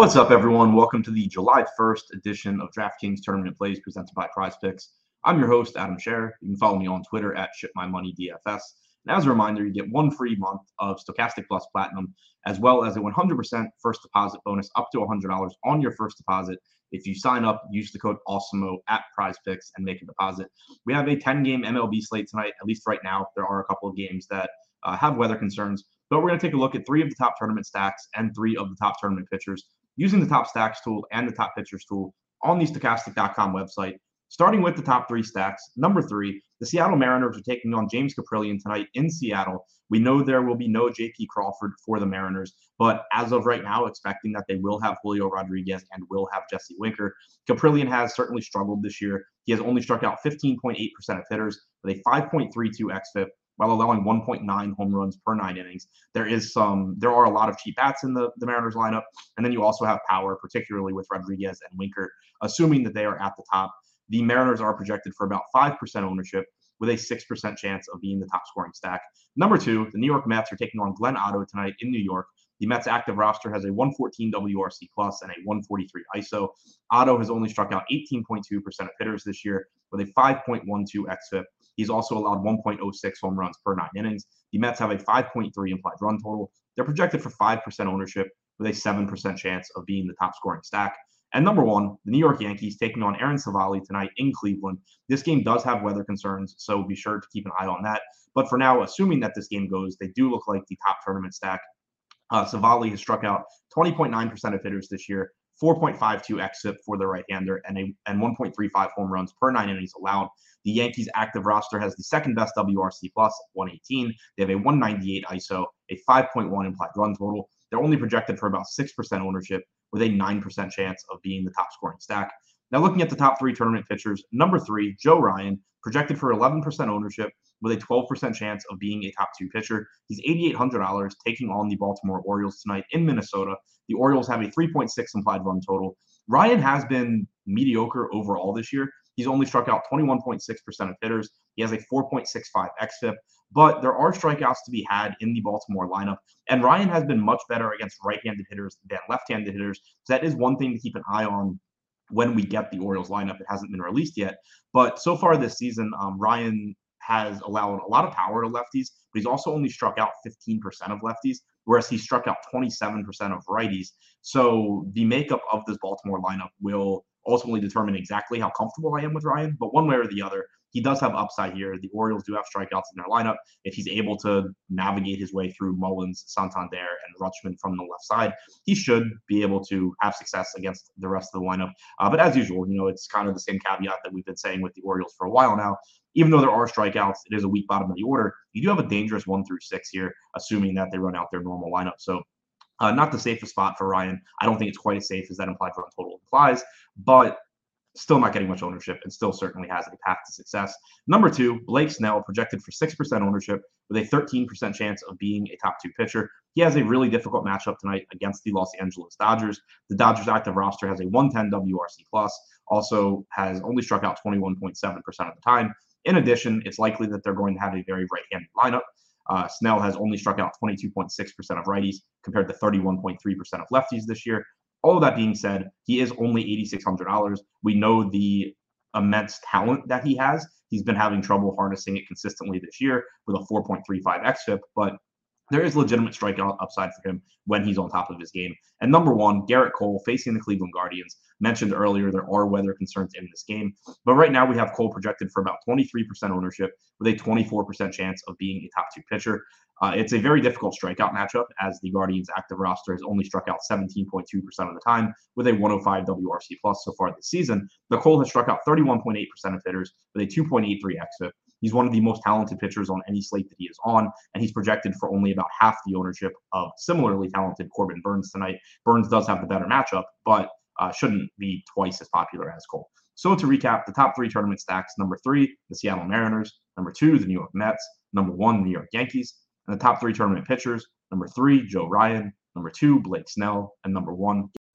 What's up, everyone? Welcome to the July 1st edition of DraftKings Tournament Plays presented by Prize Picks. I'm your host, Adam Scher. You can follow me on Twitter at ShipMyMoneyDFS. And as a reminder, you get one free month of Stokastic Plus Platinum, as well as a 100% first deposit bonus up to $100 on your first deposit. If you sign up, use the code AWESOMO at Prize Picks and make a deposit. We have a 10 game MLB slate tonight, at least right now. There are a couple of games that uh, have weather concerns, but we're going to take a look at three of the top tournament stacks and three of the top tournament pitchers using the top stacks tool and the top pitchers tool on the stokastic.com website. Starting with the top three stacks, number three, the Seattle Mariners are taking on James Kaprielian tonight in Seattle. We know there will be no J.P. Crawford for the Mariners, but as of right now, expecting that they will have Julio Rodriguez and will have Jesse Winker. Kaprielian has certainly struggled this year. He has only struck out 15.8% of hitters with a 5.32 xFIP while allowing 1.9 home runs per nine innings. There is some, there are a lot of cheap bats in the, the Mariners lineup, and then you also have power, particularly with Rodriguez and Winker, assuming that they are at the top. The Mariners are projected for about 5% ownership with a 6% chance of being the top scoring stack. Number two, the New York Mets are taking on Glenn Otto tonight in New York. The Mets active roster has a 114 WRC plus and a 143 ISO. Otto has only struck out 18.2% of hitters this year with a 5.12 xFIP. He's also allowed 1.06 home runs per nine innings. The Mets have a 5.3 implied run total. They're projected for 5% ownership with a 7% chance of being the top scoring stack. And number one, the New York Yankees taking on Aaron Civale tonight in Cleveland. This game does have weather concerns, so be sure to keep an eye on that. But for now, assuming that this game goes, they do look like the top tournament stack. Uh, Civale has struck out 20.9% of hitters this year, 4.52 xFIP for the right-hander, and a and 1.35 home runs per nine innings allowed. The Yankees' active roster has the second best WRC plus, 118. They have a 198 ISO, a 5.1 implied run total. They're only projected for about 6% ownership with a 9% chance of being the top scoring stack. Now, looking at the top three tournament pitchers, number three, Joe Ryan, projected for 11% ownership with a 12% chance of being a top two pitcher. He's $8,800 taking on the Baltimore Orioles tonight in Minnesota. The Orioles have a 3.6 implied run total. Ryan has been mediocre overall this year. He's only struck out 21.6% of hitters. He has a 4.65 xFIP, but there are strikeouts to be had in the Baltimore lineup. And Ryan has been much better against right handed hitters than left handed hitters. So that is one thing to keep an eye on when we get the Orioles lineup. It hasn't been released yet. But so far this season, um, Ryan has allowed a lot of power to lefties, but he's also only struck out 15% of lefties, whereas he struck out 27% of righties. So the makeup of this Baltimore lineup will ultimately determine exactly how comfortable I am with Ryan. But one way or the other, he does have upside here. The Orioles do have strikeouts in their lineup. If he's able to navigate his way through Mullins, Santander, and Rutschman from the left side, he should be able to have success against the rest of the lineup. Uh, but as usual, you know, it's kind of the same caveat that we've been saying with the Orioles for a while now. Even though there are strikeouts, it is a weak bottom of the order. You do have a dangerous one through six here, assuming that they run out their normal lineup. So uh, not the safest spot for Ryan. I don't think it's quite as safe as that implied run total implies, but still not getting much ownership and still certainly has a path to success. Number two, Blake Snell projected for 6% ownership with a 13% chance of being a top two pitcher. He has a really difficult matchup tonight against the Los Angeles Dodgers. The Dodgers active roster has a 110 WRC plus, also has only struck out 21.7% of the time. In addition, it's likely that they're going to have a very right-handed lineup. Uh, Snell has only struck out 22.6% of righties compared to 31.3% of lefties this year. All of that being said, he is only $8,600. We know the immense talent that he has. He's been having trouble harnessing it consistently this year with a 4.35 xFIP, but there is legitimate strikeout upside for him when he's on top of his game. And number one, Gerrit Cole facing the Cleveland Guardians. Mentioned earlier, there are weather concerns in this game. But right now, we have Cole projected for about 23% ownership with a 24% chance of being a top two pitcher. Uh, it's a very difficult strikeout matchup as the Guardians' active roster has only struck out 17.2% of the time with a 105 WRC plus so far this season. The Cole has struck out 31.8% of hitters with a 2.83 xFIP. He's one of the most talented pitchers on any slate that he is on, and he's projected for only about half the ownership of similarly talented Corbin Burnes tonight. Burnes does have the better matchup, but uh, shouldn't be twice as popular as Cole. So to recap, the top three tournament stacks: number three, the Seattle Mariners; number two, the New York Mets; number one, the New York Yankees. And the top three tournament pitchers: number three, Joe Ryan; number two, Blake Snell; and number one.